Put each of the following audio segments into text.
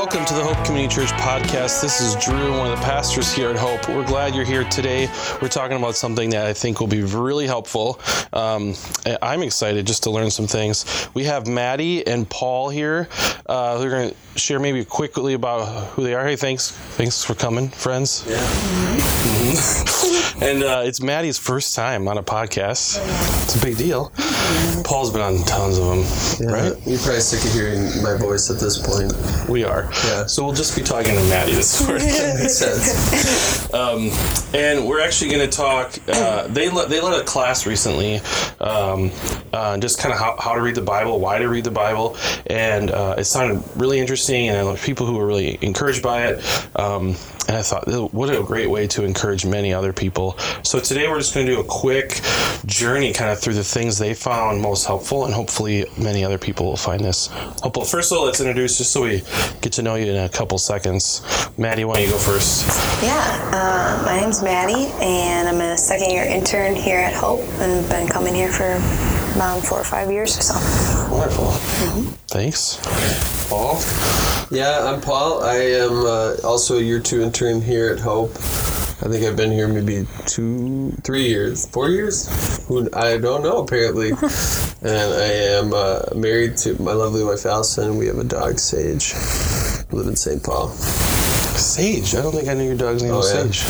welcome to the Hope Community Church podcast. This is Drew, one of the pastors here at Hope. We're glad you're here today. We're talking about something that I think will be really helpful. Um, I'm excited just to learn some things. We have Maddie and Paul here. Uh, they're going to share maybe quickly about who they are. Hey, thanks, thanks for coming, friends. Yeah. And uh, it's Maddie's first time on a podcast. It's a big deal. Paul's been on tons of them, Yeah, right? You're probably sick of hearing my voice at this point. We are. Yeah. So we'll just be talking to Maddie this morning. Makes sense. Um, and we're actually going to talk. Uh, they let they led a class recently, um, uh, just kind of how, how to read the Bible, why to read the Bible, and uh, it sounded really interesting. And people who were really encouraged by it. Um, and I thought, what a great way to encourage many other people. So today we're just going to do a quick journey, kind of through the things they found most helpful, and hopefully many other people will find this helpful. First of all, let's introduce just so we get to know you in a couple seconds. Maddie, why don't you go first? Yeah, uh, my name's Maddie, and I'm a second year intern here at Hope, and been coming here for about four or five years or so. Wonderful. Thanks. Paul? Yeah, I'm Paul. I am uh, also a year two intern here at Hope. I think I've been here maybe two, three years, four years. Who I don't know apparently. and I am uh, married to my lovely wife Allison. We have a dog, Sage. We live in St. Paul. Sage. I don't think I knew your dog's name Oh, was yeah. Sage.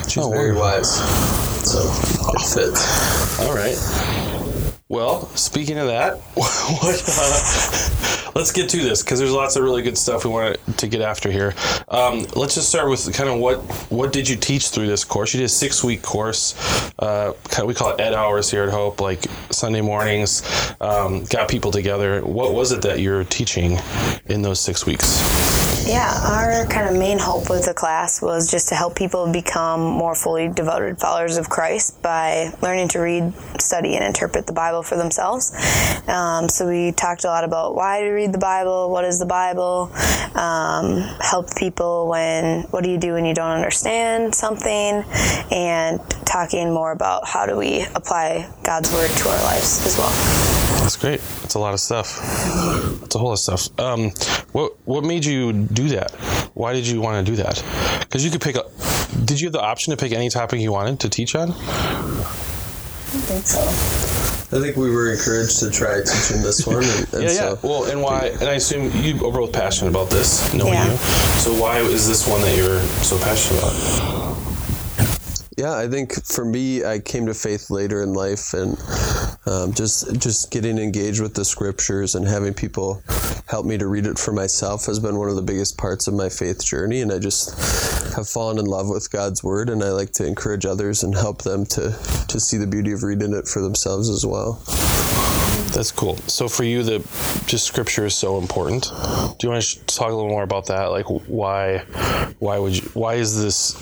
Yep, She's Oh, very wonderful. wise. So it fits. All right. Well, speaking of that, what, uh, let's get to this because there's lots of really good stuff we want to get after here. Um, let's just start with kind of what what did you teach through this course? You did a six week course. Uh, we call it Ed Hours here at Hope, like Sunday mornings. Um, got people together. What was it that you're teaching in those six weeks? Yeah, our kind of main hope with the class was just to help people become more fully devoted followers of Christ by learning to read, study, and interpret the Bible for themselves. Um, so we talked a lot about why to read the Bible, what is the Bible, um, help people when, what do you do when you don't understand something, and talking more about how do we apply God's Word to our lives as well. That's great. That's a lot of stuff. That's a whole lot of stuff. Um, what what made you do that? Why did you want to do that? Because you could pick a. Did you have the option to pick any topic you wanted to teach on? I think so. I think we were encouraged to try teaching this one. And, and Yeah, so yeah. Well, and why? And I assume you are both passionate about this, knowing Yeah. you. So why is this one that you're so passionate about? Yeah, I think for me, I came to faith later in life, and um, just just getting engaged with the scriptures and having people help me to read it for myself has been one of the biggest parts of my faith journey. And I just have fallen in love with God's word, and I like to encourage others and help them to to see the beauty of reading it for themselves as well. That's cool. So for you, the just scripture is so important. Do you want to talk a little more about that? Like why, why would you? Why is this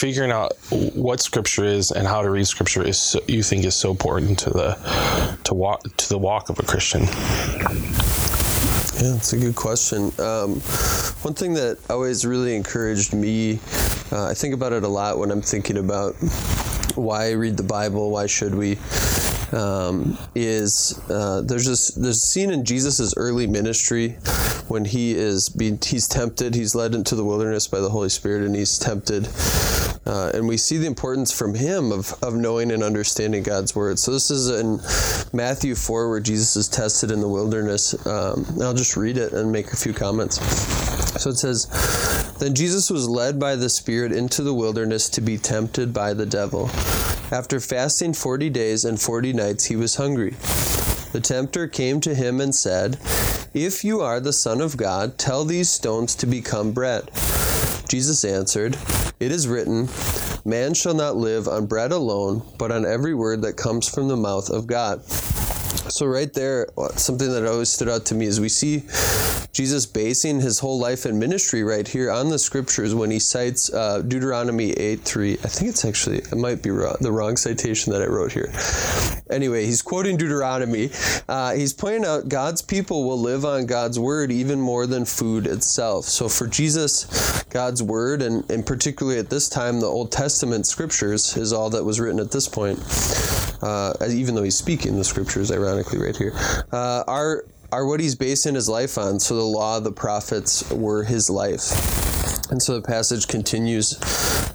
figuring out what scripture is and how to read scripture is so, you think is so important to the to walk to the walk of a Christian? Yeah, it's a good question. Um, one thing that always really encouraged me, uh, I think about it a lot when I'm thinking about why read the Bible, why should we, um, is uh, there's this there's a scene in Jesus' early ministry when he is being he's tempted, he's led into the wilderness by the Holy Spirit, and he's tempted. Uh, and we see the importance from him of, of knowing and understanding God's word. So this is in Matthew 4 where Jesus is tested in the wilderness. Um, I'll just read it and make a few comments. So it says, Then Jesus was led by the Spirit into the wilderness to be tempted by the devil. After fasting 40 days and 40 nights, he was hungry. The tempter came to him and said, If you are the Son of God, tell these stones to become bread. Jesus answered, It is written, Man shall not live on bread alone, but on every word that comes from the mouth of God. So, right there, something that always stood out to me is we see Jesus basing his whole life and ministry right here on the scriptures when he cites uh, Deuteronomy 8 3. I think it's actually, it might be wrong, the wrong citation that I wrote here. Anyway, he's quoting Deuteronomy. Uh, he's pointing out God's people will live on God's word even more than food itself. So, for Jesus, God's word, and, and particularly at this time, the Old Testament scriptures is all that was written at this point. Uh, even though he's speaking the scriptures, ironically, right here, uh, are are what he's basing his life on. So the law, the prophets were his life. And so the passage continues.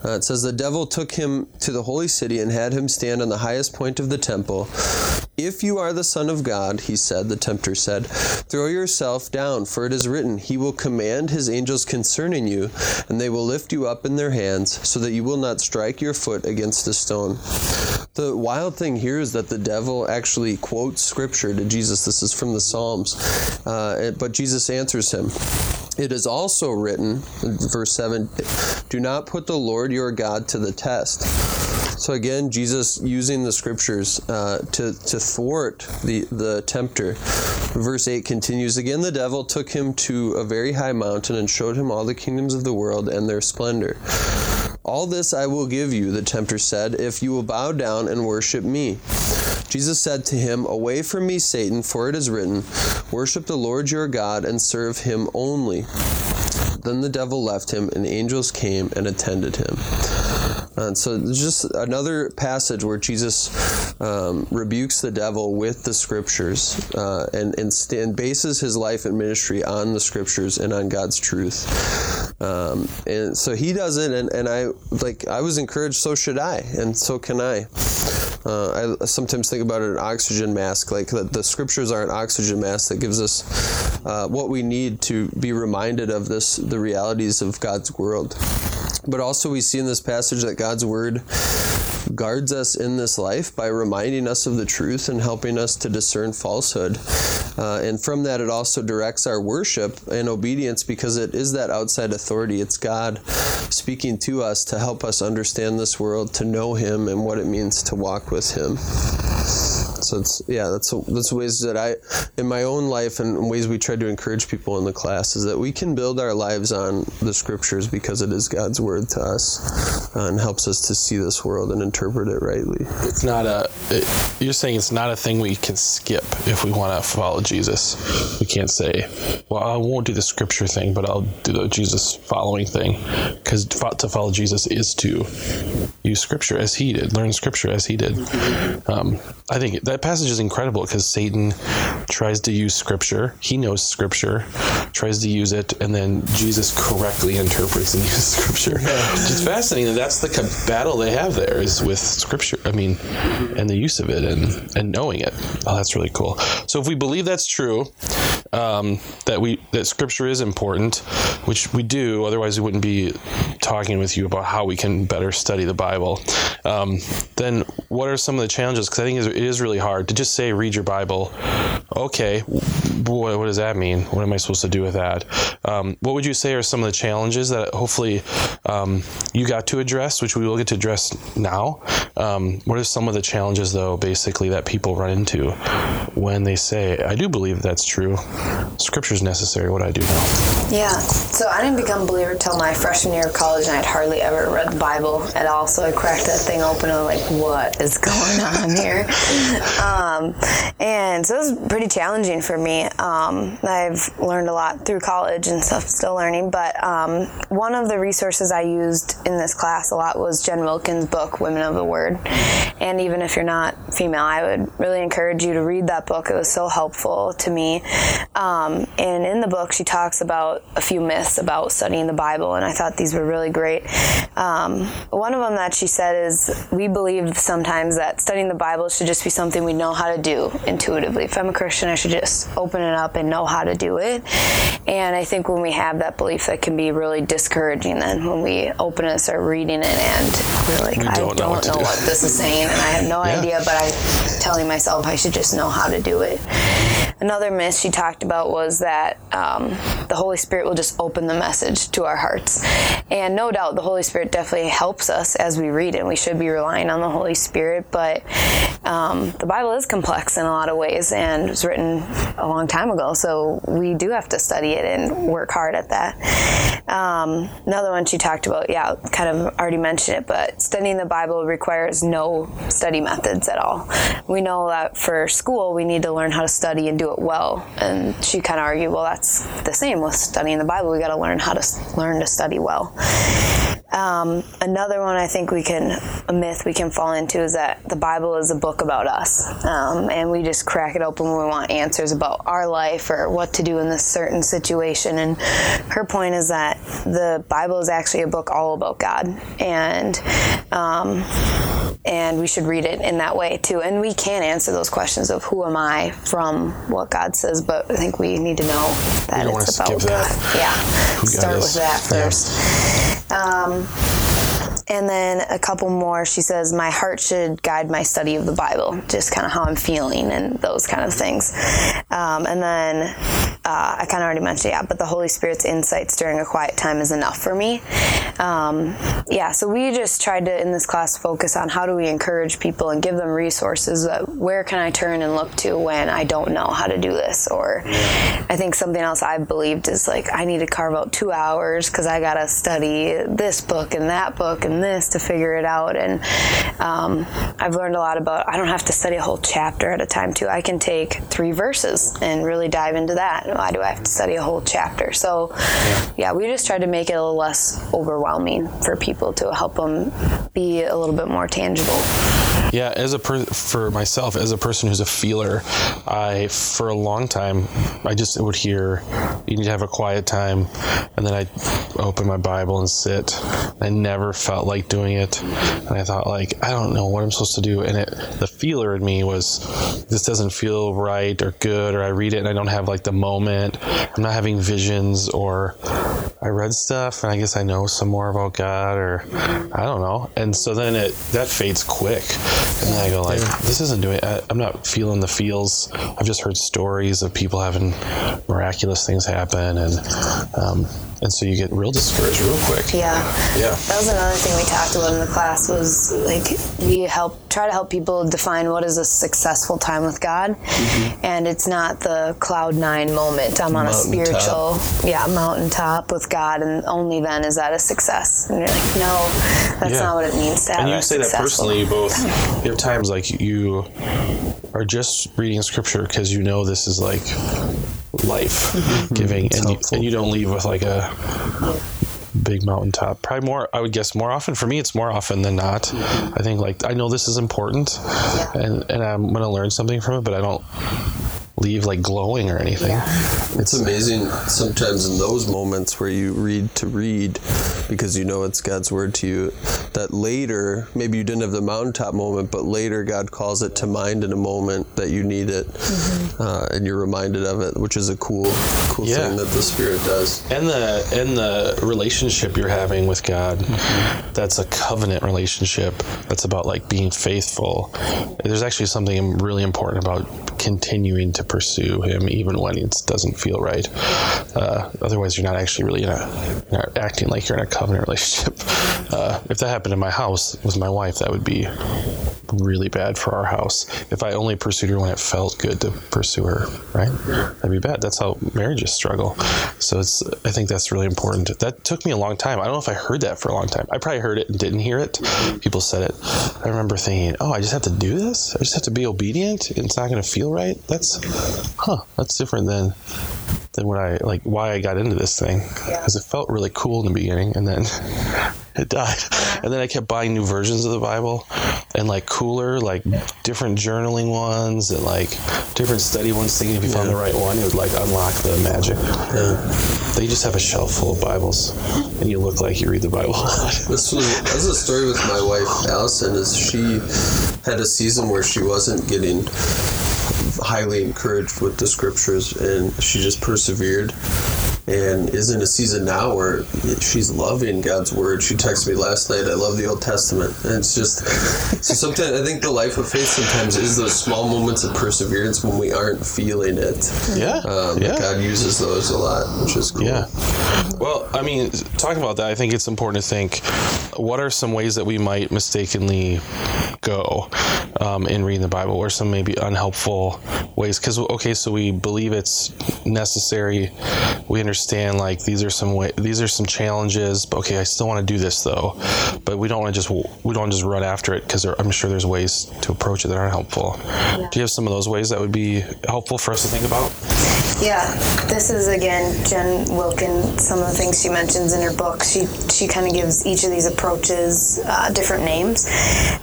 Uh, it says, The devil took him to the holy city and had him stand on the highest point of the temple. If you are the Son of God, he said, the tempter said, throw yourself down, for it is written, He will command His angels concerning you, and they will lift you up in their hands, so that you will not strike your foot against a stone. The wild thing here is that the devil actually quotes scripture to Jesus. This is from the Psalms. Uh, but Jesus answers him. It is also written, verse 7, do not put the Lord your God to the test. So again, Jesus using the scriptures uh, to, to thwart the, the tempter. Verse 8 continues Again, the devil took him to a very high mountain and showed him all the kingdoms of the world and their splendor. All this I will give you, the tempter said, if you will bow down and worship me. Jesus said to him, Away from me, Satan, for it is written, Worship the Lord your God and serve him only. Then the devil left him, and angels came and attended him. And so just another passage where Jesus um, rebukes the devil with the scriptures uh, and, and, and, bases his life and ministry on the scriptures and on God's truth. Um, and so he does it, and, and I like I was encouraged, so should I, and so can I. Uh, I sometimes think about an oxygen mask, like the, the scriptures are an oxygen mask that gives us uh, what we need to be reminded of this, the realities of God's world. But also, we see in this passage that God's word guards us in this life by reminding us of the truth and helping us to discern falsehood. Uh, and from that, it also directs our worship and obedience because it is that outside authority. It's God speaking to us to help us understand this world, to know Him, and what it means to walk with Him. So it's yeah, that's that's ways that I, in my own life, and ways we try to encourage people in the class is that we can build our lives on the scriptures because it is God's word to us and helps us to see this world and interpret it rightly. It's not a. It, you're saying it's not a thing we can skip if we want to follow Jesus. We can't say, "Well, I won't do the scripture thing, but I'll do the Jesus following thing," because to follow Jesus is to use scripture as he did, learn scripture as he did. Um, I think that passage is incredible because Satan tries to use scripture. He knows scripture, tries to use it, and then Jesus correctly interprets and uses scripture. Yeah. It's fascinating that that's the battle they have there is with scripture. I mean, and the use of it and and knowing it. Oh, that's really cool. So if we believe that's true, um, that we that scripture is important, which we do, otherwise we wouldn't be talking with you about how we can better study the Bible. Um, then what are some of the challenges? Because I think it is really hard to just say read your Bible. Okay, what, what does that mean? What am I supposed to do with that? Um, what would you say are some of the challenges that hopefully um, you got to address, which we will get to address now? Um, what are some of the challenges, though, basically that people run into when they say, "I do believe that's true"? Scripture is necessary. What I do know. Yeah. So I didn't become a believer till my freshman year of college, and I'd hardly ever read the Bible at all. So I cracked that thing open and like, what is going on here? Um, and so it was pretty challenging for me. Um, I've learned a lot through college and stuff, still learning. But um, one of the resources I used in this class a lot was Jen Wilkin's book, Women of the Word. And even if you're not female, I would really encourage you to read that book. It was so helpful to me. Um, and in the book, she talks about a few myths about studying the Bible, and I thought these were really great. Um, one of them that she said is we believe sometimes that studying the Bible should just be something we know how to do intuitively. If I'm a Christian, I should just open it up and know how to do it. And I think when we have that belief, that can be really discouraging then when we open it and start reading it and we're like, we I don't, know, what, know what, this is saying, and I have no yeah. idea, but I'm telling myself I should just know how to do it. Another myth she talked about was that um, the Holy Spirit will just open the message to our hearts. And no doubt the Holy Spirit definitely helps us as we read it. We should be relying on the Holy Spirit, but um, the Bible is complex in a lot of ways and it was written a long time ago, so we do have to study it and work hard at that. Um, another one she talked about, yeah, kind of already mentioned it, but studying the Bible requires no study methods at all. We know that for school we need to learn how to study and do it well. And she kind of argued, well, that's the same with studying the Bible. We got to learn how to learn to study well. Um, another one I think we can, a myth we can fall into is that the Bible is a book about us. Um, and we just crack it open when we want answers about our life or what to do in this certain situation. And her point is that the Bible is actually a book all about God. And, um, and we should read it in that way too. And we can answer those questions of who am I from what God says, but I think we need to know that it's about God. Yeah, start with that first. Yeah. Um, and then a couple more, she says, My heart should guide my study of the Bible, just kind of how I'm feeling and those kind of things. Um, and then uh, I kind of already mentioned, yeah, but the Holy Spirit's insights during a quiet time is enough for me. Um, yeah, so we just tried to, in this class, focus on how do we encourage people and give them resources. where can I turn and look to when I don't know how to do this? Or I think something else I've believed is like, I need to carve out two hours because I got to study this book and that book and this to figure it out. And um, I've learned a lot about I don't have to study a whole chapter at a time too. I can take three verses and really dive into that. Why do I have to study a whole chapter? So yeah, yeah we just tried to make it a little less overwhelming for people to help them be a little bit more tangible. Yeah, as a per- for myself, as a person who's a feeler, I for a long time I just would hear you need to have a quiet time, and then I open my Bible and sit. I never felt like doing it, and I thought like I don't know what I'm supposed to do, and it the feeler in me was this doesn't feel right or good, or I read it and I don't have like the moment. I'm not having visions, or I read stuff and I guess I know some more about God, or I don't know, and so then it that fades quick and then I go like, this isn't doing. I, I'm not feeling the feels. I've just heard stories of people having miraculous things happen, and um, and so you get real discouraged real quick. Yeah, yeah. That was another thing we talked about in the class was like we help try to help people define what is a successful time with God, mm-hmm. and it's not the cloud nine moment. I'm on mountain a spiritual, top. yeah, mountaintop with God, and only then is that a success. And you're like, no, that's yeah. not what it means to have. And you say that personally. You Both you have times like you are just reading scripture because you know this is like life mm-hmm. giving, and you, and you don't leave with like a big mountaintop. Probably more, I would guess, more often. For me, it's more often than not. Mm-hmm. I think like I know this is important, and and I'm going to learn something from it, but I don't leave like glowing or anything. Yeah. It's amazing sometimes in those moments where you read to read because you know it's God's word to you that later maybe you didn't have the mountaintop moment but later God calls it to mind in a moment that you need it mm-hmm. uh, and you're reminded of it which is a cool cool yeah. thing that the spirit does and the and the relationship you're having with God mm-hmm. that's a covenant relationship that's about like being faithful there's actually something really important about continuing to pursue him even when it doesn't feel right. Uh, otherwise, you're not actually really in a, not acting like you're in a covenant relationship. Uh, if that happened in my house with my wife, that would be really bad for our house. If I only pursued her when it felt good to pursue her, right? That'd be bad. That's how marriages struggle. So it's. I think that's really important. That took me a long time. I don't know if I heard that for a long time. I probably heard it and didn't hear it. People said it. I remember thinking, "Oh, I just have to do this. I just have to be obedient. It's not going to feel right." That's, huh? That's different than than what I like. Why I got into this thing because it felt really cool in the beginning, and then it died. And then I kept buying new versions of the Bible and like cooler, like different journaling ones and like different study ones, thinking if you found the right one, it would like unlock the magic. Yeah. They just have a shelf full of Bibles and you look like you read the Bible. this was that's a story with my wife Allison is she had a season where she wasn't getting highly encouraged with the scriptures and she just persevered and is in a season now where she's loving God's word. She texted me last night, I love the Old Testament. And it's just, so sometimes I think the life of faith sometimes is those small moments of perseverance when we aren't feeling it. Yeah. Um, yeah. God uses those a lot, which is cool. Yeah. Well, I mean, talking about that, I think it's important to think what are some ways that we might mistakenly go um, in reading the Bible, or some maybe unhelpful ways? Because, okay, so we believe it's necessary, we understand like these are some way, these are some challenges. But okay, I still want to do this though. But we don't want to just we don't just run after it because I'm sure there's ways to approach it that aren't helpful. Do you have some of those ways that would be helpful for us to think about? Yeah, this is again Jen Wilkin. Some of the things she mentions in her book, she she kind of gives each of these approaches uh, different names.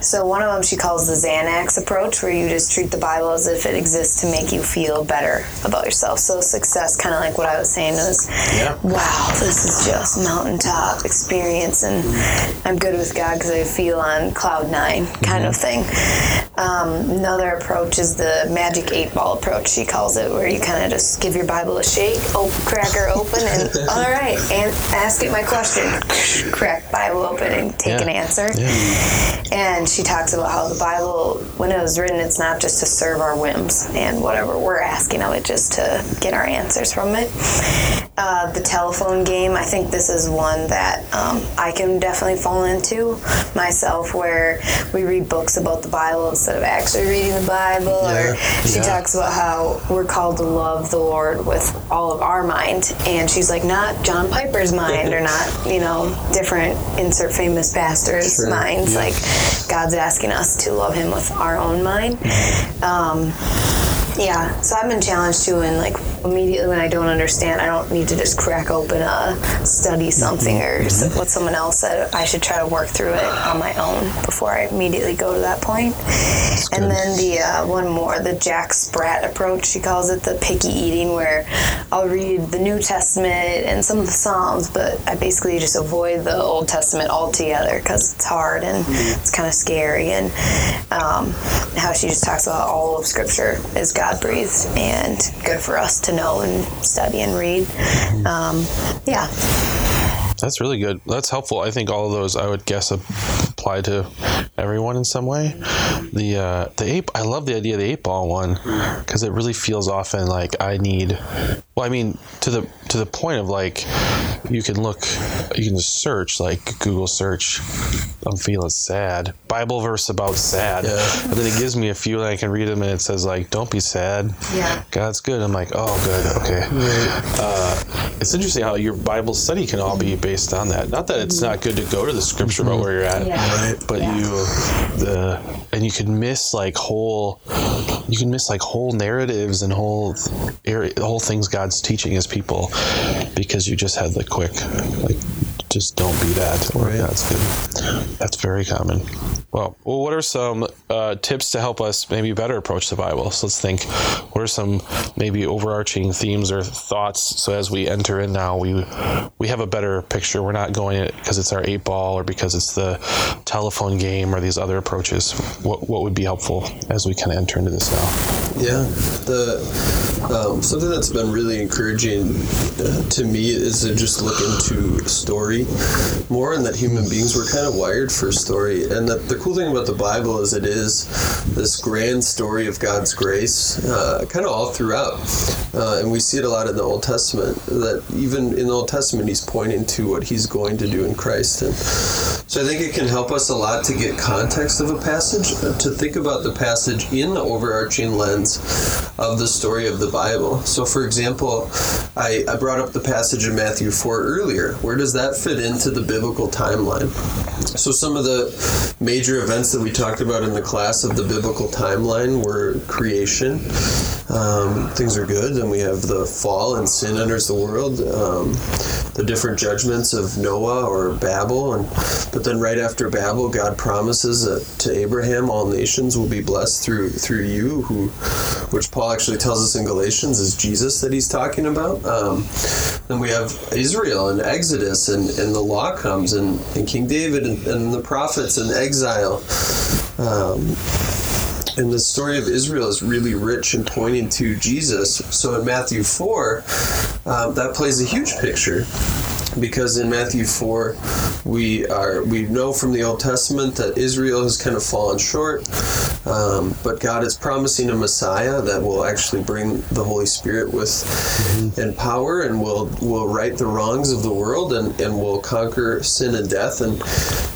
So one of them she calls the Xanax approach, where you just treat the Bible as if it exists to make you feel better about yourself. So success, kind of like what I was saying, was Yeah. wow, this is just mountaintop experience, and I'm good with God because I feel on cloud nine kind of thing. Um, another approach is the magic eight ball approach. She calls it, where you kind of just give your Bible a shake, oh, crack her open, and all right, and ask it my question, crack Bible open, and take Yeah. an answer. Yeah. And she talks about how the Bible, when it was written, it's not just to serve our whims and whatever we're asking of it, just to get our answers from it. Uh, the telephone game, I think this is one that um, I can definitely fall into myself, where we read books about the Bible instead of actually reading the Bible. Or she Yeah. talks about how we're called to love the Lord with all of our mind, and she's like, not John Piper's mind, or not, you know, different insert famous pastors' Sure. minds. Yeah. Like God's asking us to love Him with our own mind. Um, yeah, so I've been challenged too, and like immediately when I don't understand, I don't need to just crack open a study something or s- what someone else said. I should try to work through it on my own before I immediately go to that point. And then the uh, one more, the Jack Sprat approach, she calls it the picky eating, where I'll read the New Testament and some of the Psalms, but I basically just avoid the Old Testament altogether because it's hard and it's kind of scary. And um, how she just talks about all of Scripture is God breathed and good for us to know and study and read. Um, yeah. That's really good. That's helpful. I think all of those I would guess apply to everyone in some way. The uh, the eight. I love the idea of the eight ball one because it really feels often like I need. Well, I mean to the to the point of like you can look, you can just search like Google search. I'm feeling sad. Bible verse about sad, Yeah. and then it gives me a few, and I can read them, and it says like, "Don't be sad. Yeah. God's good." I'm like, "Oh, good. Okay." Uh, it's interesting how your Bible study can all be based on that. Not that it's not good to go to the scripture about where you're at, Yeah. But Yeah. you the and you can miss like whole you can miss like whole narratives and whole area, whole things God's teaching His people because you just had the quick like just don't be that or Right. God's good. That's very common. Well, well, what are some uh, tips to help us maybe better approach the Bible? So let's think. What are some maybe overarching themes or thoughts? So as we enter in now, we we have a better picture. We're not going it because it's our eight ball or because it's the telephone game or these other approaches. What what would be helpful as we kind of enter into this now? Yeah, the um, something that's been really encouraging uh, to me is to just look into story more, and that human beings were kind of wired for story. And that the cool thing about the Bible is it is this grand story of God's grace, uh, kind of all throughout. Uh, and we see it a lot in the Old Testament. That even in the Old Testament, He's pointing to what He's going to do in Christ, and so I think it can help us a lot to get context of a passage, uh, to think about the passage in the overarching lens of the story of the Bible. So, for example, I, I brought up the passage in Matthew 4 earlier. Where does that fit into the biblical timeline? So, some of the major events that we talked about in the class of the biblical timeline were creation. Um, things are good. Then we have the fall and sin enters the world. Um, the different judgments of Noah or Babel, and but then right after Babel, God promises that to Abraham all nations will be blessed through through you, who, which Paul actually tells us in Galatians is Jesus that he's talking about. Um, then we have Israel and Exodus, and, and the law comes, and, and King David and, and the prophets and exile. Um, and the story of Israel is really rich and pointing to Jesus. So in Matthew 4, um, that plays a huge picture. Because in Matthew 4, we are we know from the Old Testament that Israel has kind of fallen short, um, but God is promising a Messiah that will actually bring the Holy Spirit with and power and will will right the wrongs of the world and, and will conquer sin and death and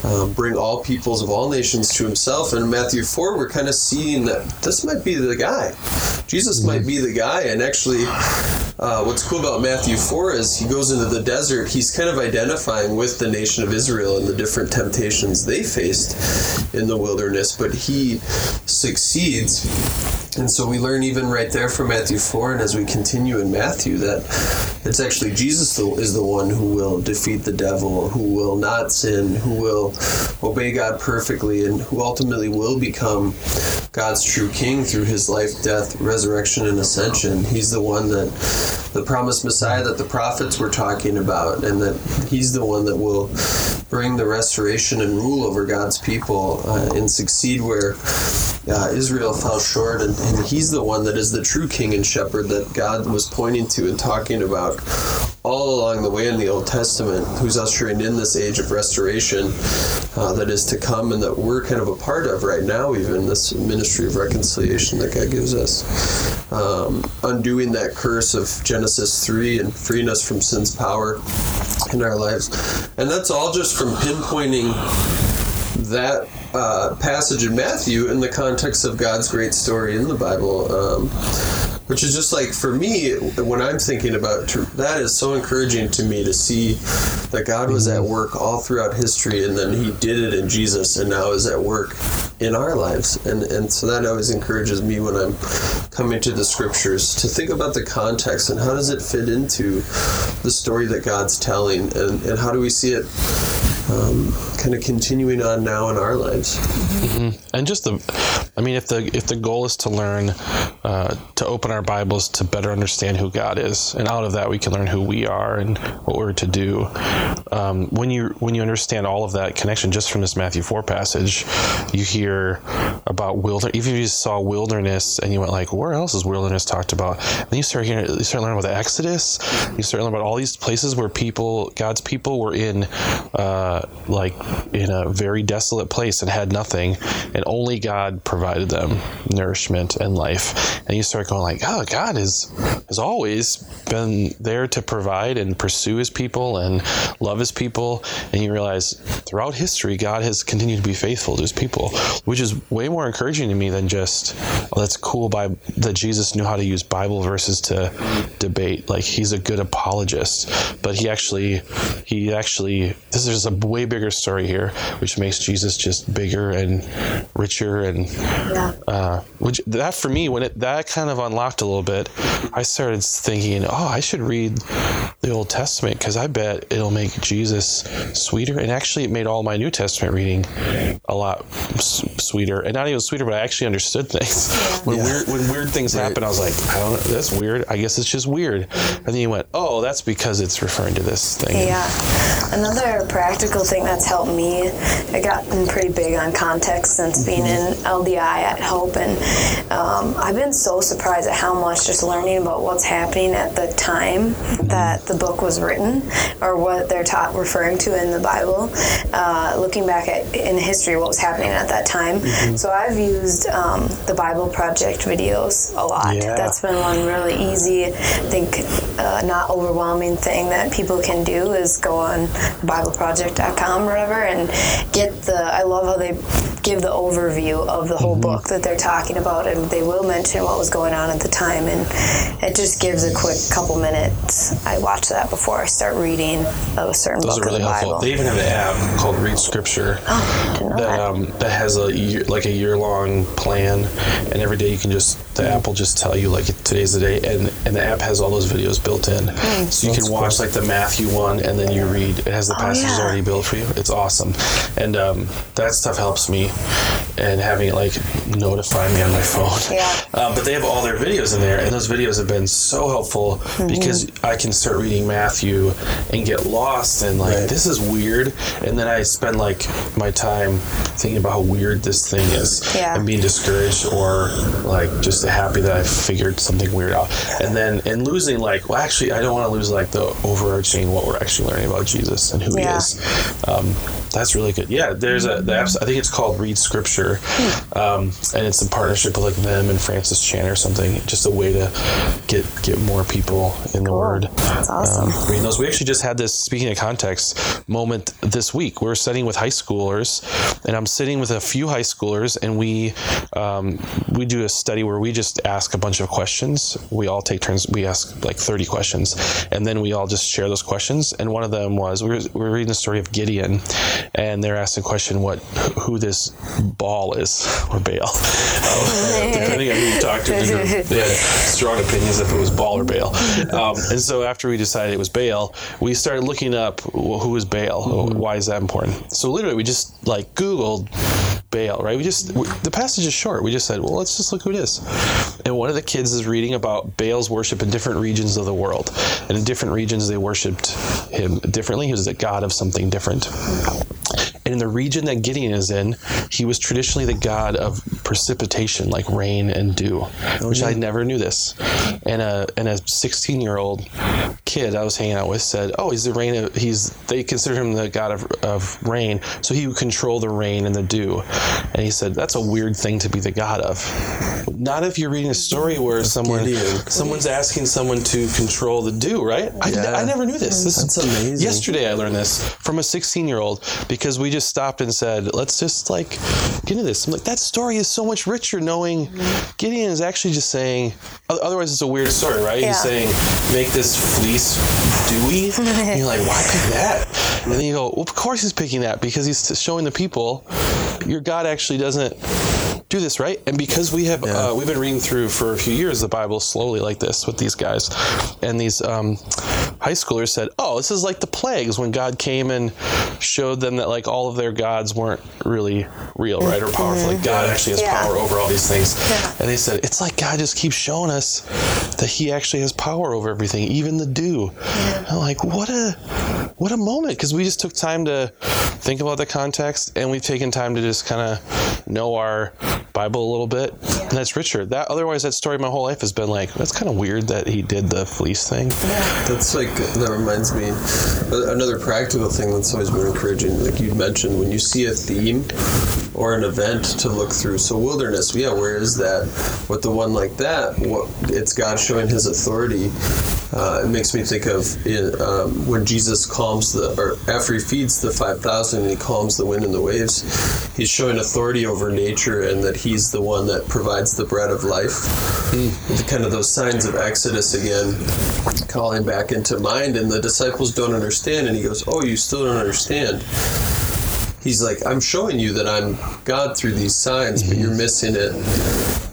um, bring all peoples of all nations to Himself. And in Matthew 4, we're kind of seeing that this might be the guy. Jesus might be the guy, and actually, uh, what's cool about Matthew 4 is he goes into the desert, he's kind of identifying with the nation of Israel and the different temptations they faced in the wilderness, but he succeeds. And so we learn even right there from Matthew 4, and as we continue in Matthew, that it's actually Jesus is the one who will defeat the devil, who will not sin, who will obey God perfectly, and who ultimately will become God's true king through his life, death, resurrection, and ascension. He's the one that the promised Messiah that the prophets were talking about, and that he's the one that will bring the restoration and rule over God's people uh, and succeed where uh, Israel fell short. And, and he's the one that is the true king and shepherd that God was pointing to and talking about all along the way in the Old Testament, who's ushering in this age of restoration uh, that is to come and that we're kind of a part of right now, even this ministry of reconciliation that God gives us. Um, undoing that curse of Genesis 3 and freeing us from sin's power in our lives. And that's all just from pinpointing that uh, passage in Matthew in the context of God's great story in the Bible. Um, which is just like for me when i'm thinking about that is so encouraging to me to see that god was at work all throughout history and then he did it in jesus and now is at work in our lives and and so that always encourages me when i'm coming to the scriptures to think about the context and how does it fit into the story that god's telling and, and how do we see it um, kind of continuing on now in our lives. Mm-hmm. And just the, I mean, if the if the goal is to learn, uh, to open our Bibles to better understand who God is, and out of that we can learn who we are and what we're to do. Um, when you when you understand all of that connection just from this Matthew four passage, you hear about wilderness. Even if you saw wilderness and you went like, where else is wilderness talked about? then you start hearing, you start learning about the Exodus. You start learning about all these places where people, God's people, were in. Uh, like in a very desolate place and had nothing, and only God provided them nourishment and life. And you start going like, oh, God is has always been there to provide and pursue His people and love His people. And you realize throughout history, God has continued to be faithful to His people, which is way more encouraging to me than just oh, that's cool by that Jesus knew how to use Bible verses to debate. Like He's a good apologist, but He actually he actually this is a way bigger story here, which makes Jesus just bigger and richer and yeah. uh, which that for me when it that kind of unlocked a little bit, I started thinking, oh, I should read the Old Testament because I bet it'll make Jesus sweeter. And actually, it made all my New Testament reading a lot sweeter, and not even sweeter, but I actually understood things. when yeah. weird when weird things right. happen, I was like, I don't know, that's weird. I guess it's just weird. And then you went, oh, that's because it's referring to this thing. Yeah. Another practical thing that's helped me, I gotten pretty big on context since being in LDI at Hope, and um, I've been so surprised at how much just learning about what's happening at the time that the book was written or what they're taught referring to in the Bible, uh, looking back at in history what was happening at that time. Mm-hmm. So I've used um, the Bible Project videos a lot. Yeah. That's been one really easy, I think, uh, not overwhelming thing that people can do is go on BibleProject.com or whatever and get the. I love how they give the overview of the whole mm-hmm. book that they're talking about, and they will mention what was going on at the time, and it just gives a quick couple minutes. I watch that before I start reading a certain Those book are really of the helpful. Bible. They even have an app called Read Scripture oh, that, that. Um, that has a year, like a year long plan, and every day you can just the app will just tell you like today's the day, and and the app has all those videos built in, mm. so you That's can watch cool. like the Matthew one, and then you read. It has the oh, passages yeah. already built for you. It's awesome, and um, that stuff helps me, and having it like notify me on my phone. Yeah. Um, but they have all their videos in there, and those videos have been so helpful mm-hmm. because I can start reading Matthew and get lost and like right. this is weird, and then I spend like my time thinking about how weird this thing is, yeah. and being discouraged or like just happy that I figured something weird out, and then and losing like well actually I don't want to lose like the overarching what we're actually learning about Jesus and who yeah. he is. Um, that's really good. Yeah, there's a the apps. I think it's called Read Scripture, um, and it's in partnership with like them and Francis Chan or something. just a way to get get more people in the Word. That's awesome. Um, reading those. We actually just had this speaking of context moment this week. We're studying with high schoolers, and I'm sitting with a few high schoolers, and we um, we do a study where we just ask a bunch of questions. We all take turns. We ask like 30 questions, and then we all just share those questions. And one of them was we were, we were reading the story of Gideon, and they're asking the question what who this Ball is or Baal. Depending on who you talk to, they had strong opinions if it was Ball or Baal. Um, and so after we decided it was Baal, we started looking up well, who is Baal. Why is that important? So literally, we just like Googled Baal, right? We just we, the passage is short. We just said, well, let's just look who it is. And one of the kids is reading about Baal's worship in different regions of the world, and in different regions they worshipped him differently. He was a god of something different. And in the region that Gideon is in, he was traditionally the god of precipitation, like rain and dew, oh, which I never knew this. And a and a 16 year old kid I was hanging out with said, "Oh, he's the rain. Of, he's they consider him the god of, of rain, so he would control the rain and the dew." And he said, "That's a weird thing to be the god of. Not if you're reading a story where someone someone's asking someone to control the dew, right? I, Yeah. I never knew this. This That's amazing. Yesterday I learned this from a 16 year old because we just stopped and said, let's just like get into this. I'm like, that story is so much richer knowing Gideon is actually just saying, otherwise it's a weird story, right? Yeah. He's saying, make this fleece dewy. and you're like, why pick that? And then you go, well, of course he's picking that because he's showing the people your God actually doesn't do this right and because we have Yeah. uh, we've been reading through for a few years the bible slowly like this with these guys and these um, high schoolers said oh this is like the plagues when god came and showed them that like all of their gods weren't really real right or powerful. Like mm-hmm. god actually has Yeah. power over all these things. Yeah. and they said it's like god just keeps showing us that he actually has power over everything even the dew. And I'm like what a what a moment. Because we just took time to think about the context and we've taken time to just kind of know our bible a little bit and that's richer that otherwise that story my whole life has been like that's kind of weird that he did the fleece thing Yeah. That's like that reminds me another practical thing that's always been encouraging. Like you mentioned, when you see a theme or an event to look through. So wilderness, yeah, where is that? With the one like that, what it's God showing His authority. Uh, it makes me think of um, when Jesus calms the, or after he feeds the five thousand and he calms the wind and the waves. He's showing authority over nature and that he's the one that provides the bread of life. Hmm. The kind of those signs of Exodus again calling back into mind and the disciples don't understand and he goes oh you still don't understand he's like i'm showing you that i'm god through these signs but you're mhm. missing it.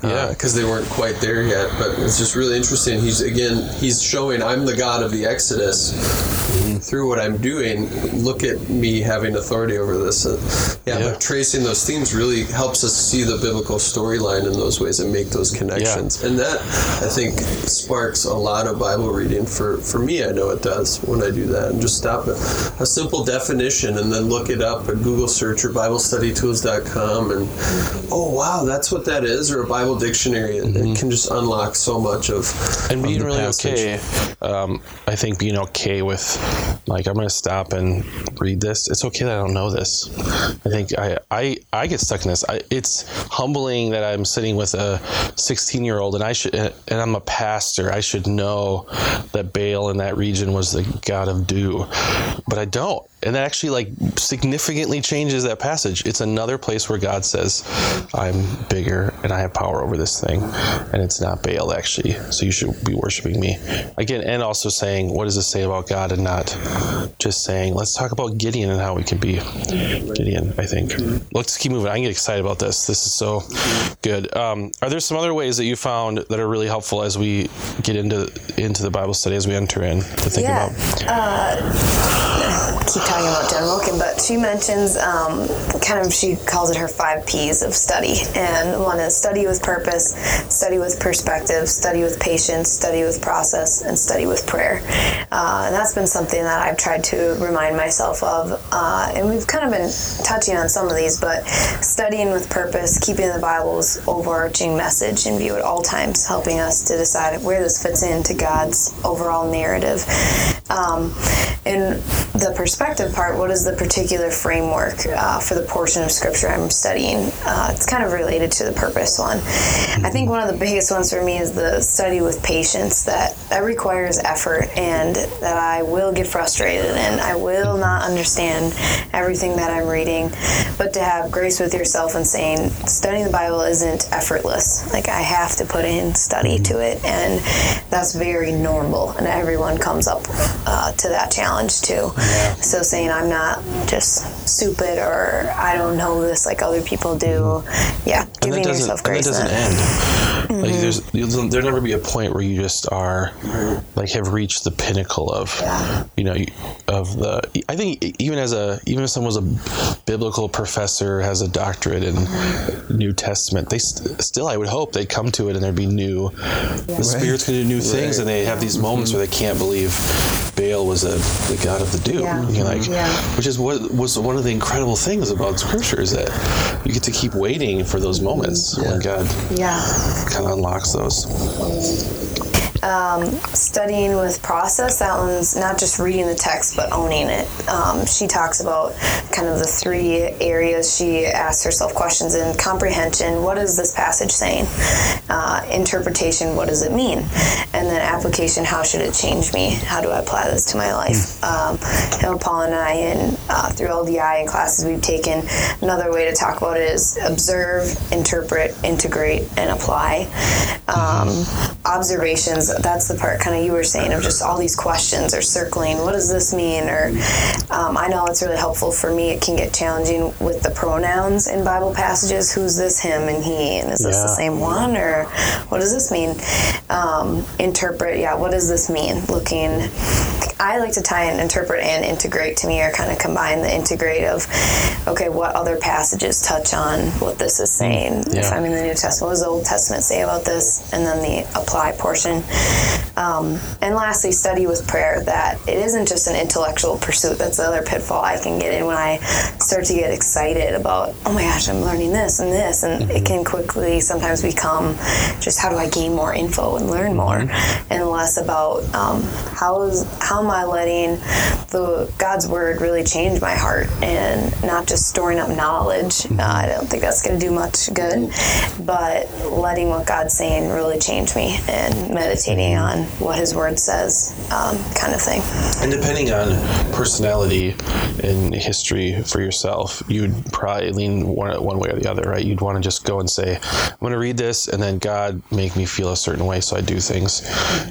Yeah. Uh, because they weren't quite there yet but it's just really interesting. He's again he's showing i'm the god of the exodus. Mm-hmm. Through what i'm doing look at me having authority over this. Uh, yeah, Yeah. but tracing those themes really helps us see the biblical storyline in those ways and make those connections. Yeah. and that i think sparks a lot of bible reading. For for me i know it does when i do that. And just stop at a simple definition and then look it up at google search or biblestudytools.com and oh wow that's what that is or a bible dictionary. It, it can just unlock so much of and of being the really passage. okay um, i think being okay with like i'm gonna stop and read this. It's okay that i don't know this. I think i i, I get stuck in this. I, it's humbling that i'm sitting with a 16 year old and i should and i'm a pastor. I should know that baal in that region was the god of dew. But i don't and that actually like significantly changes that passage. It's another place where god says i'm bigger and i have power over this thing and it's not baal actually so you should be worshiping me. Again and also saying what does this say about god and not just saying let's talk about gideon and how we can be gideon i think. Let's keep moving. I get excited about this. This is so good. Um, are there some other ways that you found that are really helpful as we get into into the bible study as we enter in to think Yeah. about keep talking about Jen Wilkin, but she mentions um, kind of she calls it her five P's of study, and one is study with purpose, study with perspective, study with patience, study with process, and study with prayer. Uh, and that's been something that I've tried to remind myself of, uh, and we've kind of been touching on some of these, but studying with purpose, keeping the Bible's overarching message in view at all times, helping us to decide where this fits into God's overall narrative. Um, and the perspective part, what is the particular framework uh, for the portion of scripture I'm studying? Uh, it's kind of related to the purpose one. I think one of the biggest ones for me is the study with patience. That that requires effort, and that I will get frustrated, and I will not understand everything that I'm reading. But to have grace with yourself and saying studying the Bible isn't effortless. Like I have to put in study to it, and that's very normal, and everyone comes up uh, to that challenge too. Yeah. So saying I'm not just stupid or I don't know this like other people do. Yeah, giving yourself and grace. that doesn't in it. end. Like mm-hmm. there's there'll there'll never be a point where you just are mm-hmm. like have reached the pinnacle of Yeah. you know of the. I think even as a even if someone was a biblical professor has a doctorate in mm-hmm. New Testament, they st- still I would hope they'd come to it and there'd be new. The Spirit's going to do new things, and they have these moments where they can't believe Baal was a the god of the dew. Yeah. You know, like, Yeah. which is what was one of the incredible things about Scripture is that you get to keep waiting for those moments when God Yeah. kind of unlocks those. Um, studying with process. That one's not just reading the text but owning it. Um, she talks about kind of the three areas she asks herself questions in. Comprehension what is this passage saying? Uh, interpretation what does it mean? And then application how should it change me? How do i apply this to my life? Um, you know paul and i and uh, through ldi and classes we've taken another way to talk about it is observe interpret integrate and apply. Um, observations that's the part kind of you were saying of just all these questions or circling what does this mean? Or um, i know it's really helpful for me it can get challenging with the pronouns in bible passages who's this him and he and is this the same one or what does this mean? Um, interpret yeah what does this mean? Looking i like to tie and interpret and integrate to me or kind of combine the integrate of okay what other passages touch on what this is saying. If i'm in the new testament what does the old testament say about this? And then the apply portion um, and lastly study with prayer that it isn't just an intellectual pursuit that's the other pitfall i can get in when i start to get excited about oh my gosh i'm learning this and this and it can quickly sometimes become just how do i gain more info and learn more and less about um, how is how am i letting the god's word really change my heart and not just storing up knowledge. Uh, i don't think that's going to do much good but letting what god's saying really change me and meditating on what his word says um, kind of thing And depending on personality and history for yourself, you'd probably lean one, one way or the other, right? You'd want to just go and say, I'm going to read this, and then God make me feel a certain way, so I do things.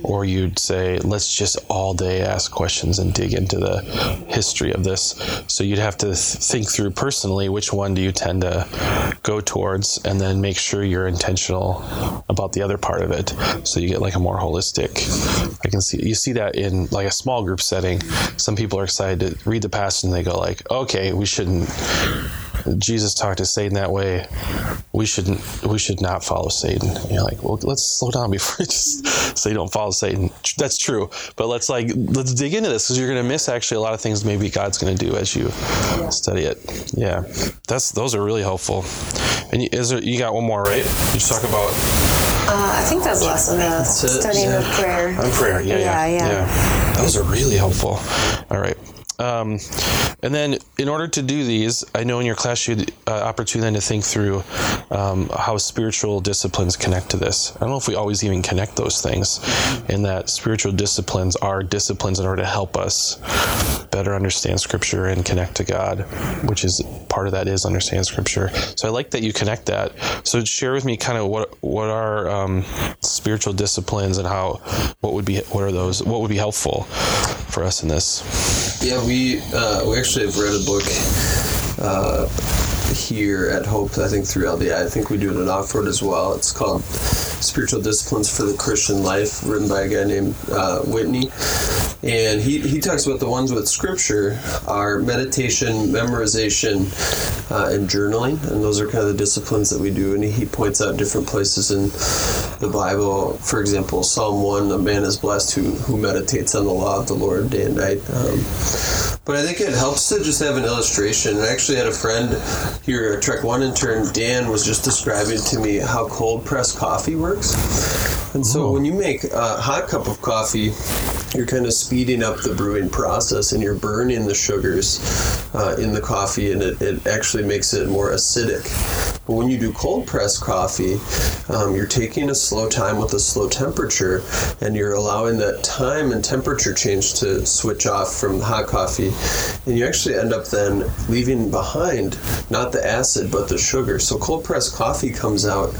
Or you'd say, let's just all day ask questions and dig into the history of this. So you'd have to th- think through personally which one do you tend to go towards, and then make sure you're intentional about the other part of it. So you get like a more holistic. I can see you see that in like a small group setting. Some people are excited to read the passage and they go like, okay, we shouldn't. Jesus talked to Satan that way. We shouldn't. We should not follow Satan. And you're like, well, let's slow down before you just say don't follow Satan. That's true, but let's like let's dig into this because you're going to miss actually a lot of things maybe God's going to do as you study it. Yeah, that's those are really helpful. And you, is there, you got one more, right? You just talk about uh, i think that's less of the it, studying yeah. with prayer on prayer. Yeah, yeah, Yeah, yeah. Those are really helpful. All right. Um, and then, in order to do these, I know in your class you had uh, opportunity then to think through um, how spiritual disciplines connect to this. I don't know if we always even connect those things, in that spiritual disciplines are disciplines in order to help us better understand Scripture and connect to God, which is part of that is understand Scripture. So I like that you connect that. So share with me kind of what what are um, spiritual disciplines and how what would be what are those what would be helpful for us in this. Yeah, we uh, we actually have read a book uh, here at Hope. I think through LDI. I think we do it at Offroad as well. It's called Spiritual Disciplines for the Christian Life, written by a guy named uh, Whitney, and he he talks about the ones with Scripture are meditation, memorization, uh, and journaling, and those are kind of the disciplines that we do. And he, points out different places in the Bible. For example, Psalm one: "A man is blessed who who meditates on the law of the Lord day and night." Um, but I think it helps to just have an illustration. I actually had a friend here, Trek One intern, Dan, was just describing to me how cold pressed coffee works. And so when you make a hot cup of coffee, you're kind of speeding up the brewing process and you're burning the sugars uh, in the coffee and it, it actually makes it more acidic. But when you do cold press coffee, um, you're taking a slow time with a slow temperature and you're allowing that time and temperature change to switch off from the hot coffee. And you actually end up then leaving behind not the acid but the sugar. So cold press coffee comes out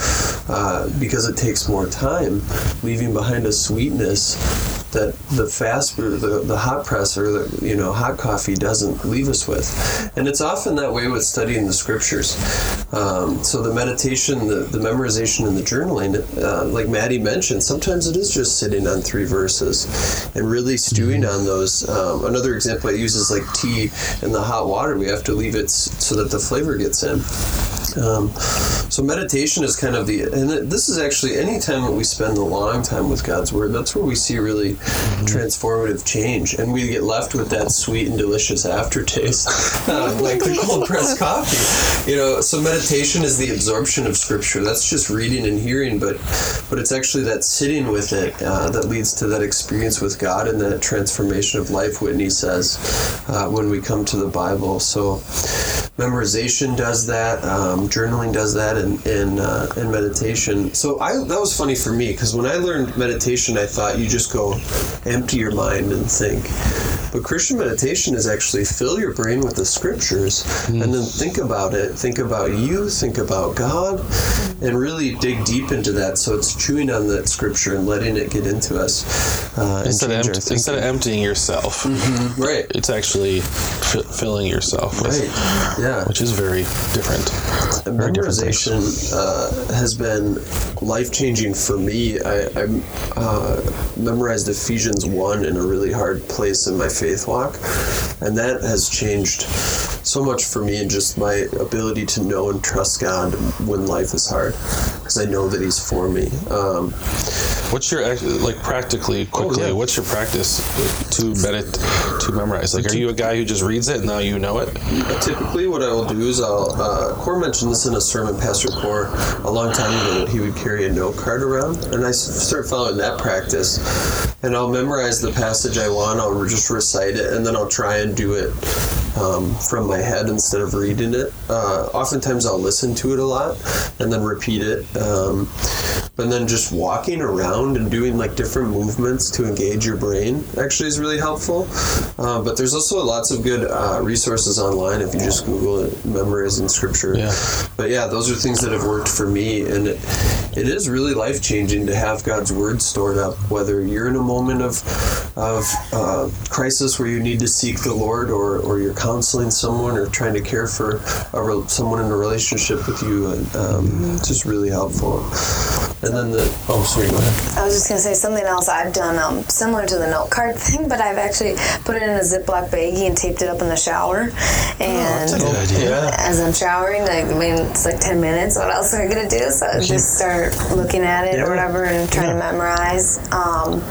uh, because it takes more time, leaving behind a sweetness that the fast brew, the, the hot press or the you know hot coffee doesn't leave us with, and it's often that way with studying the scriptures. Um, so the meditation, the, the memorization, and the journaling, uh, like Maddie mentioned, sometimes it is just sitting on three verses and really stewing on those. Um, another example I use is like tea and the hot water. We have to leave it so that the flavor gets in. Um, so meditation is kind of the, and this is actually any time that we spend a long time with God's Word, that's where we see really mm-hmm. transformative change, and we get left with that sweet and delicious aftertaste, uh, like the cold pressed coffee. You know, so meditation is the absorption of Scripture. That's just reading and hearing, but but it's actually that sitting with it uh, that leads to that experience with God and that transformation of life. Whitney says uh, when we come to the Bible. So memorization does that. Um, journaling does that, and and, uh, and meditation. So I that was funny for me because when I learned meditation, I thought you just go empty your mind and think. But Christian meditation is actually fill your brain with the scriptures mm. and then think about it. Think about you, think about God, and really dig deep into that. So it's chewing on that scripture and letting it get into us. Uh, instead, of empty, instead of emptying yourself, mm-hmm. right? It's actually f- filling yourself, with, right? Yeah, which is very different. Memorization uh, has been life changing for me. I, I uh, memorized Ephesians one in a really hard place in my faith walk, and that has changed so much for me and just my ability to know and trust God when life is hard, because I know that He's for me. Um, what's your like practically quickly? Oh, yeah. What's your practice to medit to memorize? Like, are you a guy who just reads it and now you know it? Typically, what I will do is I'll. Uh, Core mentioned in a sermon, Pastor Core, a long time ago he would carry a note card around, and I start following that practice, and I'll memorize the passage I want. I'll just recite it, and then I'll try and do it um, from my head instead of reading it. Uh, oftentimes I'll listen to it a lot and then repeat it. Um, but then just walking around and doing like different movements to engage your brain actually is really helpful. Uh, but there's also lots of good uh, resources online if you just Google it, memorizing scripture. Yeah. But yeah, those are things that have worked for me, and it, it is really life changing to have God's word stored up. Whether you're in a moment of of uh, crisis where you need to seek the Lord, or or you're counseling someone, or trying to care for re- someone in a relationship with you, and um, it's just really helpful. And then the oh, sorry, go ahead. I was just gonna say something else I've done um, similar to the note card thing, but I've actually put it in a Ziploc baggie and taped it up in the shower. And oh, as I'm showering, like I mean, it's like ten minutes. What else am I gonna do? So I just start looking at it yeah. or whatever and trying yeah. to memorize. Um,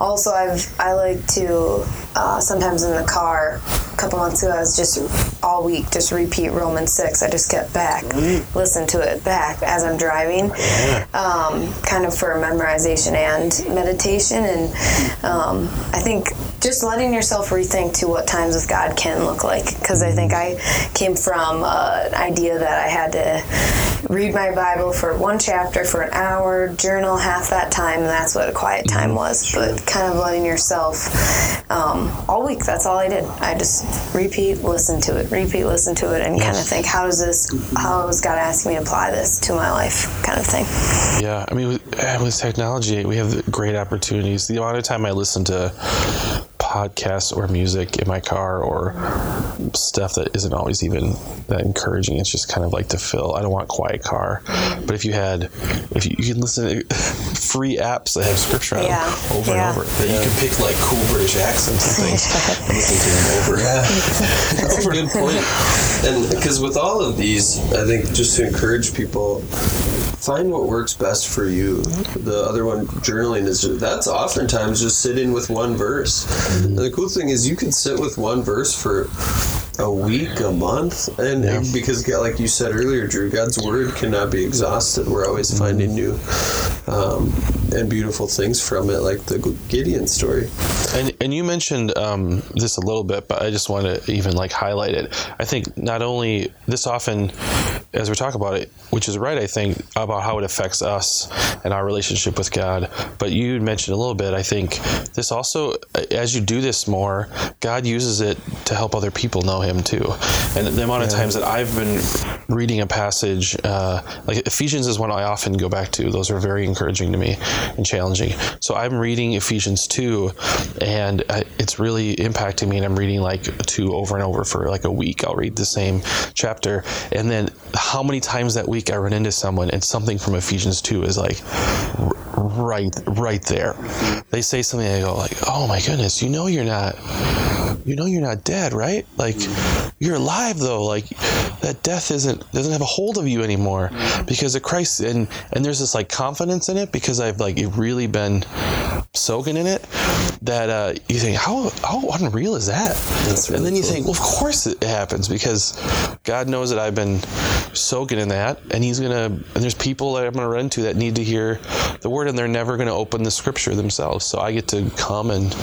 also, I've I like to uh, sometimes in the car. A couple months ago, I was just all week just repeat Romans six. I just kept back, mm. listen to it back as I'm driving. Yeah. Um, kind of for memorization and meditation. And um, I think just letting yourself rethink to what times with God can look like. Because I think I came from uh, an idea that I had to read my Bible for one chapter for an hour, journal half that time, and that's what a quiet time mm-hmm. was. But kind of letting yourself um, all week, that's all I did. I just repeat, listen to it, repeat, listen to it, and yes. kind of think, how does this, how is God asking me to apply this to my life, kind of thing. Yeah, I mean, with, with technology, we have great opportunities. The amount of time I listen to podcasts or music in my car or stuff that isn't always even that encouraging. It's just kind of like to fill. I don't want quiet car, but if you had, if you, you can listen to free apps that have scripture on yeah. them over yeah. and over, that yeah. you can pick like cool British accents and things and listen to them over. Yeah, that's a good point. And because with all of these, I think just to encourage people, find what works best for you. The other one, journaling, is that's oftentimes just sitting with one verse. Mm-hmm. And the cool thing is, you can sit with one verse for a week, a month, and, and because like you said earlier, Drew, God's word cannot be exhausted. We're always finding new um, and beautiful things from it, like the Gideon story. And and you mentioned um, this a little bit, but I just want to even like highlight it. I think not only this often, as we talk about it, which is right, I think about how it affects us and our relationship with God. But you mentioned a little bit. I think this also, as you do this more, God uses it to help other people know Him too. And the amount of times that I've been reading a passage, uh, like Ephesians is one I often go back to. Those are very encouraging to me and challenging. So I'm reading Ephesians two, and uh, it's really impacting me. And I'm reading like two over and over for like a week. I'll read the same chapter, and then how many times that week I run into someone and something from Ephesians two is like right right there. They say something I go like, "Oh my goodness, you know you're not you know you're not dead, right? Like you're alive though. Like that death isn't doesn't have a hold of you anymore because of Christ and and there's this like confidence in it because I've like really been soaking in it that uh, you think how how unreal is that? That's and then you really think, well, of course it happens because God knows that I've been soaking in that, and He's gonna. And there's people that I'm gonna run to that need to hear the word, and they're never gonna open the Scripture themselves. So I get to come and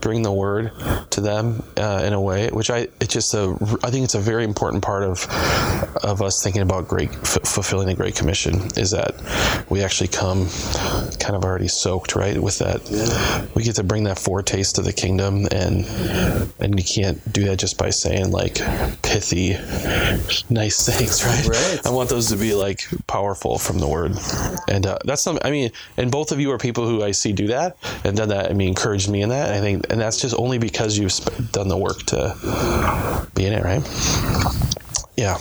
bring the word to them uh, in a way, which I it's just a. I think it's a very important part of of us thinking about great f- fulfilling the Great Commission is that we actually come kind of already soaked, right, with that. We get to bring that foretaste of the kingdom, and and you can't do that just by saying like pithy, nice things, right? Right. I want those to be like powerful from the word, and uh, that's something. I mean, and both of you are people who I see do that and done that. I mean, encouraged me in that. I think, and that's just only because you've done the work to be in it, right? Yeah.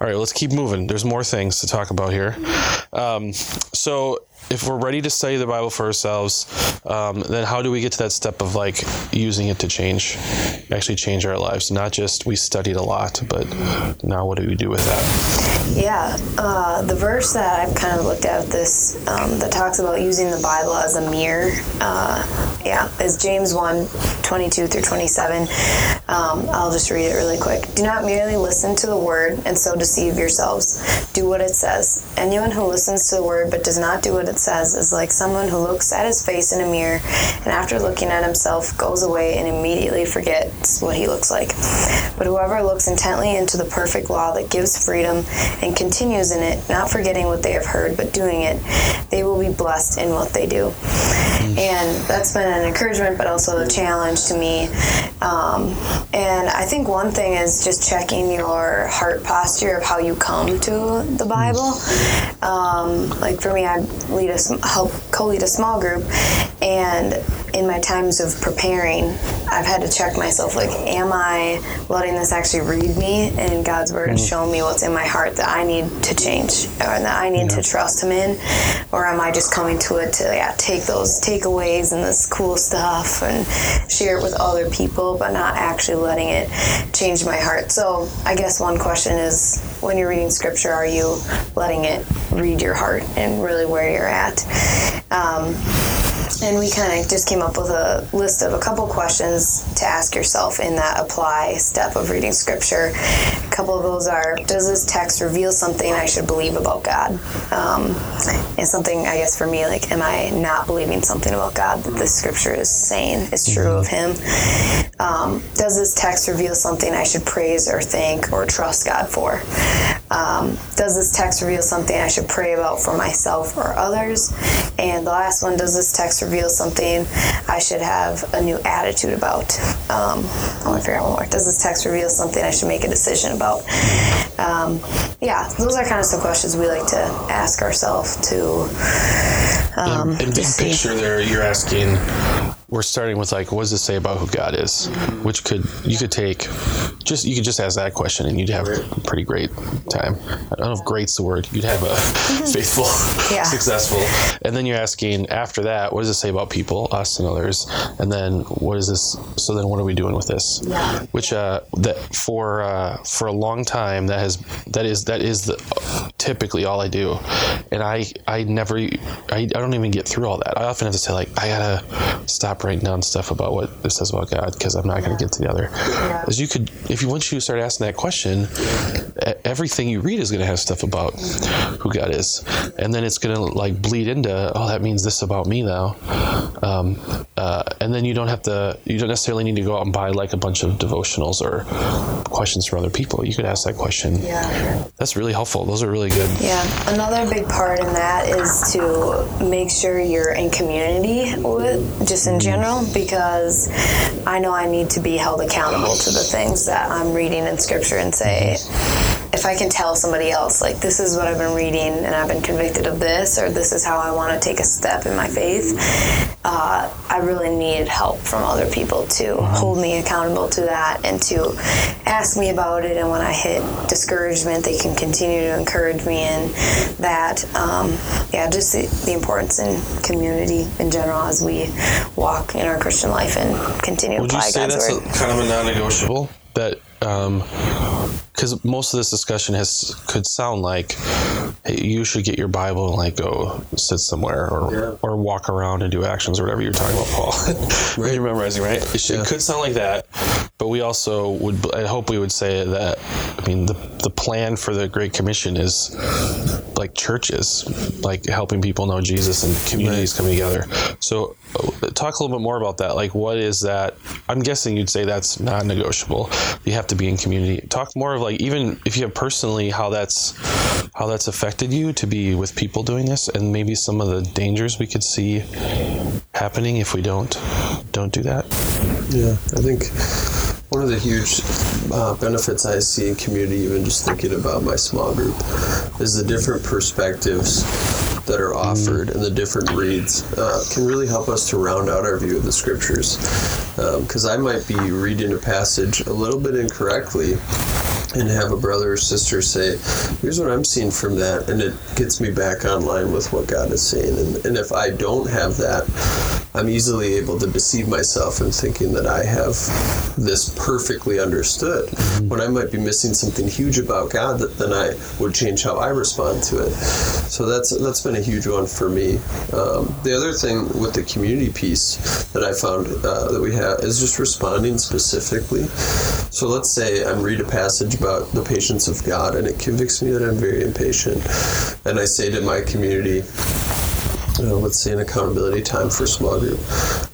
All right, let's keep moving. There's more things to talk about here. Um, so, if we're ready to study the Bible for ourselves, um, then how do we get to that step of like using it to change, actually change our lives? Not just we studied a lot, but now what do we do with that? Yeah, uh, the verse that I've kind of looked at this um, that talks about using the Bible as a mirror, uh, yeah, is James 1 22 through 27. Um, I'll just read it really quick. Do not merely listen to the word and so deceive yourselves. Do what it says. Anyone who listens to the word but does not do what it says is like someone who looks at his face in a mirror and after looking at himself goes away and immediately forgets what he looks like. But whoever looks intently into the perfect law that gives freedom and continues in it, not forgetting what they have heard but doing it, they will be blessed in what they do. And that's been an encouragement, but also a challenge to me. Um, and I think one thing is just checking your heart posture of how you come to the Bible. Um, like for me, I lead a help co-lead a small group, and in my times of preparing, I've had to check myself. Like, am I letting this actually read me? And God's word is showing me what's in my heart that I need to change, or that I need to trust Him in, or am I just coming to it to yeah take those takeaways and this cool stuff and share it with other people, but not actually letting it change my heart. So I guess one question is, when you're reading Scripture, are you letting it read your heart and really where you're at? Um, and we kind of just came up with a list of a couple questions to ask yourself in that apply step of reading scripture. A couple of those are Does this text reveal something I should believe about God? Um, and something, I guess, for me, like, am I not believing something about God that this scripture is saying is true of Him? Um, does this text reveal something I should praise or thank or trust God for? Um, does this text reveal something I should pray about for myself or others? And the last one, does this text reveal something I should have a new attitude about? Um, I want to figure out one more. Does this text reveal something I should make a decision about? Um, yeah, those are kind of some questions we like to ask ourselves to. Um, in to big picture, there you're asking. We're starting with like, what does it say about who God is? Which could you could take, just you could just ask that question and you'd have a pretty great time. I don't know if "great's" the word. You'd have a faithful, Yeah. successful, and then you're asking after that, what does it say about people, us and others? And then what is this? So then, what are we doing with this? Yeah. Which uh, that for uh, for a long time that has that is that is the typically all I do, and I I never I, I don't even get through all that. I often have to say like I gotta stop writing down stuff about what it says about God because I'm not gonna get to the other. As you could, if you once you start asking that question, everything you read is gonna have stuff about who God is, and then it's gonna like bleed into oh that means this about me now, um, uh, and then you don't have to you don't necessarily need to go out and buy like a bunch of devotionals or questions from other people. You could ask that question. Yeah. That's really helpful. Those are really good. Yeah, another big part in that is to make sure you're in community with, just in mm-hmm. general, because I know I need to be held accountable to the things that I'm reading in scripture and say, if I can tell somebody else, like, this is what I've been reading and I've been convicted of this, or this is how I want to take a step in my faith, uh, I really need help from other people to hold me accountable to that and to ask me about it. And when I hit discouragement, they can continue to encourage me in that. Um, yeah, just the, the importance in community in general as we walk in our Christian life and continue to Would you say that's a, kind of a non-negotiable? That Um, because most of this discussion has could sound like hey, you should get your Bible and like go sit somewhere or Yeah. or walk around and do actions or whatever you're talking about, Paul. right. You're memorizing, right? It, should, it could sound like that, but we also would. I hope we would say that. I mean, the the plan for the Great Commission is like churches, like helping people know Jesus and communities coming together. So, uh, talk a little bit more about that. Like, what is that? I'm guessing you'd say that's not negotiable. You have to be in community. Talk more of like even if you have personally how that's how that's affected you to be with people doing this, and maybe some of the dangers we could see happening if we don't don't do that. Yeah, I think one of the huge uh, benefits I see in community, even just thinking about my small group, is the different perspectives that are offered and the different reads uh, can really help us to round out our view of the scriptures. Because I might be reading a passage a little bit incorrectly and have a brother or sister say, here's what I'm seeing from that, and it gets me back online with what God is saying. And, and if I don't have that, I'm easily able to deceive myself in thinking that I have this perfectly understood when I might be missing something huge about God that then I would change how I respond to it. So that's that's been a huge one for me. Um, the other thing with the community piece that I found uh, that we have is just responding specifically. So let's say I'm read a passage about the patience of God and it convicts me that I'm very impatient, and I say to my community, uh, let's say an accountability time for small group.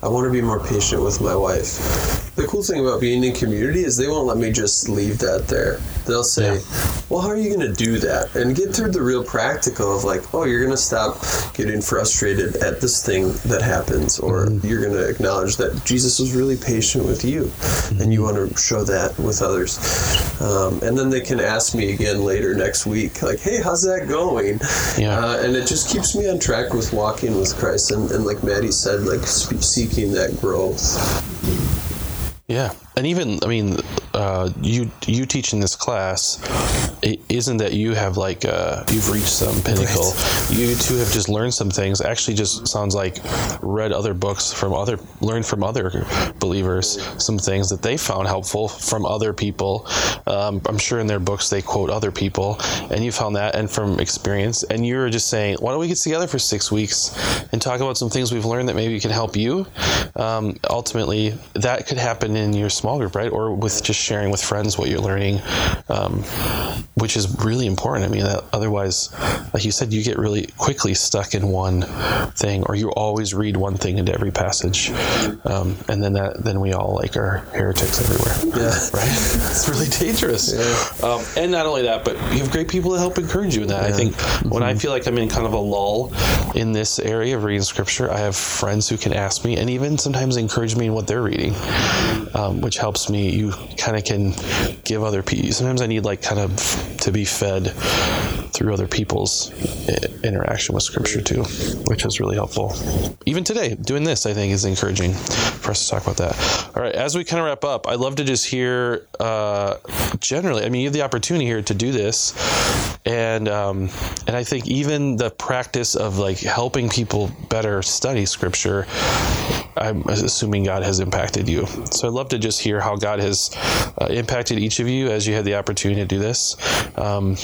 I want to be more patient with my wife. The cool thing about being in community is they won't let me just leave that there. They'll say, "Well, how are you going to do that?" And get through the real practical of like, "Oh, you're going to stop getting frustrated at this thing that happens, or you're going to acknowledge that Jesus was really patient with you, and you want to show that with others." Um, and then they can ask me again later next week, like, "Hey, how's that going?" Yeah. Uh, and it just keeps me on track with walking with Christ, and, and like Maddie said, like spe- seeking that growth. Yeah, and even I mean, uh, you you teaching this class, it isn't that you have like uh, you've reached some pinnacle. You too have just learned some things. Actually, just sounds like read other books from other, learned from other believers some things that they found helpful from other people. Um, I'm sure in their books they quote other people, and you found that and from experience. And you were just saying, why don't we get together for six weeks and talk about some things we've learned that maybe can help you? Um, ultimately, that could happen in your small group, right? Or with just sharing with friends what you're learning, um, which is really important. I mean, that otherwise, like you said, you get really quickly stuck in one thing, or you always read one thing into every passage, um, and then that then we all like are heretics everywhere. Yeah. right. It's really dangerous. Um, and not only that, but you have great people to help encourage you in that. I think when I feel like I'm in kind of a lull in this area of reading scripture, I have friends who can ask me and even sometimes encourage me in what they're reading, um, which helps me. You kind of can give other people. Sometimes I need like kind of to be fed through other people's interaction with scripture too, which is really helpful. Even today, doing this, I think, is encouraging for us to talk about that. All right, as we kind of wrap up, I'd love to just hear uh, generally. I mean, you have the opportunity here to do this, and um, and I think even the practice of like helping people better study scripture. I'm assuming God has impacted you. So I'd love to just hear how God has uh, impacted each of you as you had the opportunity to do this. Um,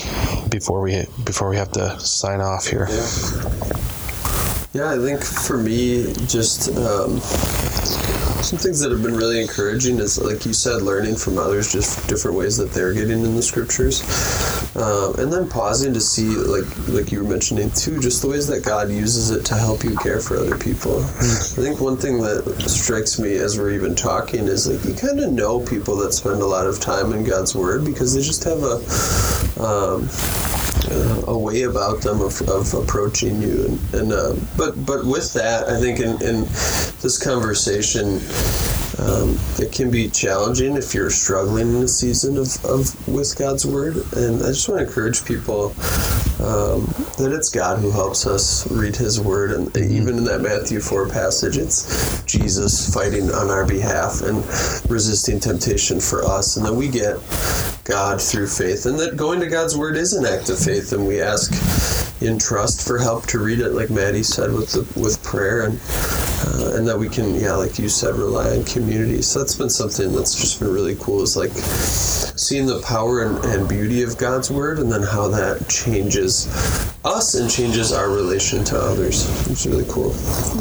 before we before we have to sign off here. Yeah, I think for me, just um, some things that have been really encouraging is, like you said, learning from others, just different ways that they're getting in the scriptures, um, and then pausing to see, like like you were mentioning too, just the ways that God uses it to help you care for other people. I think one thing that strikes me as we're even talking is like you kind of know people that spend a lot of time in God's Word because they just have a um, a way about them of, of approaching you. And, and uh, but but with that I think in, in this conversation um, it can be challenging if you're struggling in a season of, of with God's word. And I just want to encourage people um, that it's God who helps us read his word. And even in that Matthew 4 passage it's Jesus fighting on our behalf and resisting temptation for us. And then we get God through faith and that going to God's word is an act of faith and we ask in trust for help to read it like Maddie said with the, with prayer and uh, and that we can yeah like you said rely on community so that's been something that's just been really cool is like seeing the power and, and beauty of God's word and then how that changes us and changes our relation to others it's really cool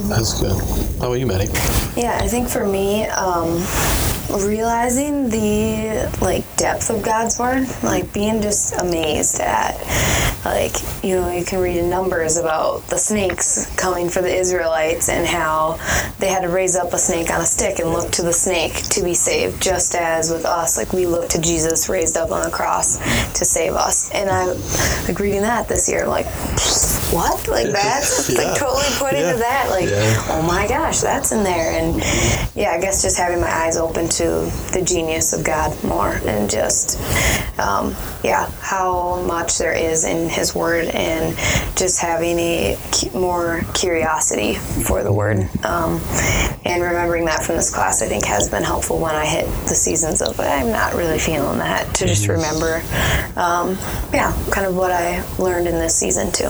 That's good. How about you, Maddie? Yeah, I think for me, um, realizing the like depth of God's word, like being just amazed at, like you know, you can read in Numbers about the snakes coming for the Israelites and how they had to raise up a snake on a stick and look to the snake to be saved, just as with us, like we look to Jesus raised up on the cross to save us. And I, like reading that this year, like what, like that's Yeah. like totally put Yeah. into that, like Yeah. oh my gosh, that's in there. And yeah, I guess just having my eyes open to the genius of God more and just, um, yeah, how much there is in His Word and just having a more curiosity for the Word. Um, and remembering that from this class, I think has been helpful when I hit the seasons of I'm not really feeling that to just remember, um, yeah, kind of what I learned in this season too.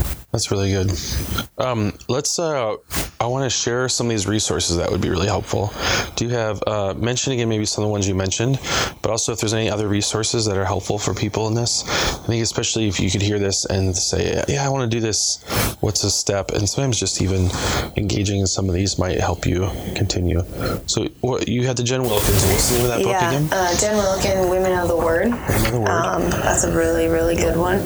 That's really good. Um, let's. Uh, I want to share some of these resources that would be really helpful. Do you have uh, mention again maybe some of the ones you mentioned, but also if there's any other resources that are helpful for people in this? I think especially if you could hear this and say, "Yeah, I want to do this. What's a step?" And sometimes just even engaging in some of these might help you continue. So what, you had the Jen Wilkin's. What's the name of that book Yeah, again? uh, Jen Wilkin, Women of the Word. Women of the Word. Um, that's a really, really good one.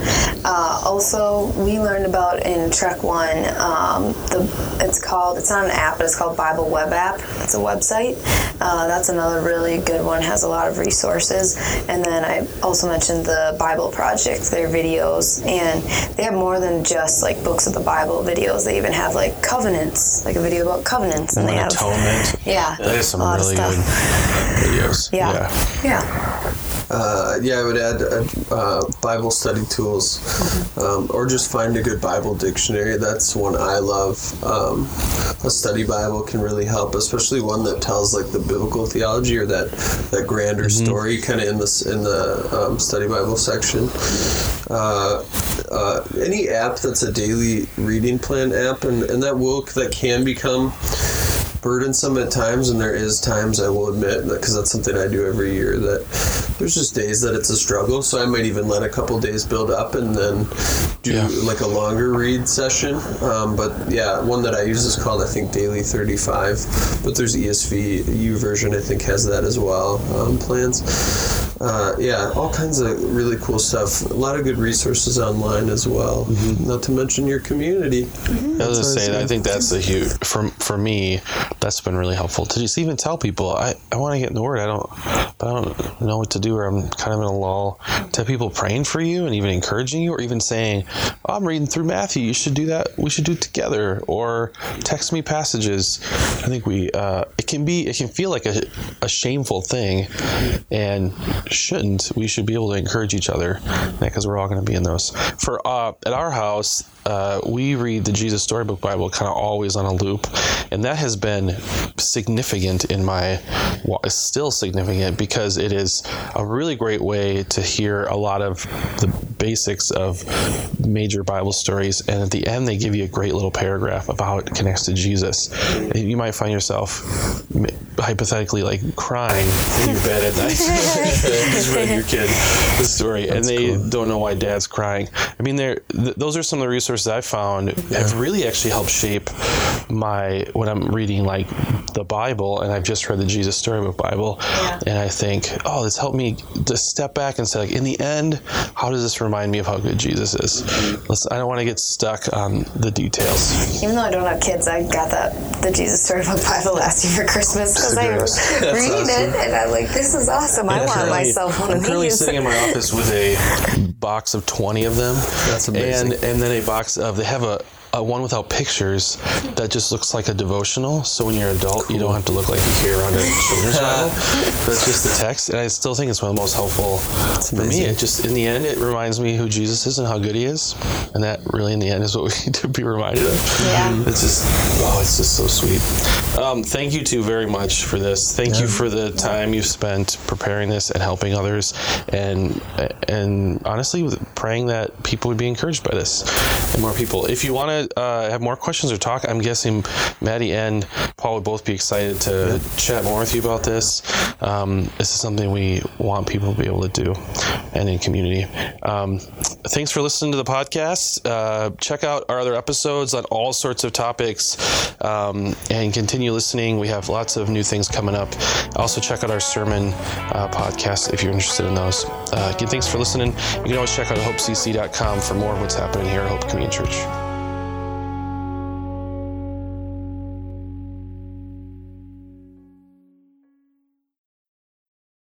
Uh, also, we learned about in Trek One. Um, the it's called. It's not an app, but it's called Bible Web App. It's a website. Uh, that's another really good one. Has a lot of resources. And then I also mentioned the Bible Project. Their videos, and they have more than just like books of the Bible videos. They even have like covenants, like a video about covenants, and they have Atonement. yeah, That is some a lot of really good videos. Yeah. Yeah. Uh, yeah, I would add uh, uh, Bible study tools, um, or just find a good Bible dictionary. That's one I love. Um, a study Bible can really help, especially one that tells like the biblical theology or that that grander story, kind of in this in the um, study Bible section. Uh, uh, any app that's a daily reading plan app, and, and that will that can become burdensome at times, and there is times I will admit because that's something I do every year. That there's just days that it's a struggle, so I might even let a couple days build up and then do Yeah. like a longer read session. Um, but yeah, one that I use is called I think Daily 35, but there's ESV YouVersion I think has that as well um, plans. Uh, yeah, all kinds of really cool stuff. A lot of good resources online as well. Not to mention your community. I was gonna That's what I say. I think that's a huge for for me. That's been really helpful to just even tell people I, I want to get in the word. I don't, but I don't know what to do, or I'm kind of in a lull. To have people praying for you and even encouraging you, or even saying, oh, "I'm reading through Matthew. You should do that. We should do it together." Or text me passages. I think we. Uh, it can be. It can feel like a, a shameful thing, and shouldn't. We should be able to encourage each other because we're all going to be in those. For uh, at our house, uh, we read the Jesus Storybook Bible kind of always on a loop, and that has been significant in my, well, it's still significant because it is a really great way to hear a lot of the basics of major Bible stories, and at the end they give you a great little paragraph about how it connects to Jesus. And you might find yourself hypothetically like crying in your bed at night just read your kid the story and they cool. don't know why dad's crying i mean there th- those are some of the resources i found yeah. have really actually helped shape my when i'm reading like the bible and i've just read the jesus storybook bible yeah. and i think oh this helped me to step back and say like in the end how does this remind me of how good jesus is mm-hmm. Let's, i don't want to get stuck on the details even though i don't have kids i got that the jesus storybook bible last year for christmas because I read awesome. it and I'm like, this is awesome. I want myself one I'm of these. I'm currently sitting in my office with a box of 20 of them. That's amazing. And, and then a box of, uh, they have a, a one without pictures that just looks like a devotional. So when you're an adult, cool. you don't have to look like you hear around a children's Bible. That's just the text, and I still think it's one of the most helpful for me. It just in the end, it reminds me who Jesus is and how good He is, and that really in the end is what we need to be reminded of. Yeah, it's just oh, it's just so sweet. Um, thank you two very much for this. Thank yeah. you for the time you've spent preparing this and helping others, and and honestly, praying that people would be encouraged by this and more people. If you want to uh, have more questions or talk, I'm guessing Maddie and Paul would both be excited to chat more with you about this. Um, this is something we want people to be able to do and in community. Um, thanks for listening to the podcast. Uh, check out our other episodes on all sorts of topics um, and continue listening. We have lots of new things coming up. Also, check out our sermon uh, podcast if you're interested in those. Uh, again, thanks for listening. You can always check out hopecc.com for more of what's happening here at Hope Community Church.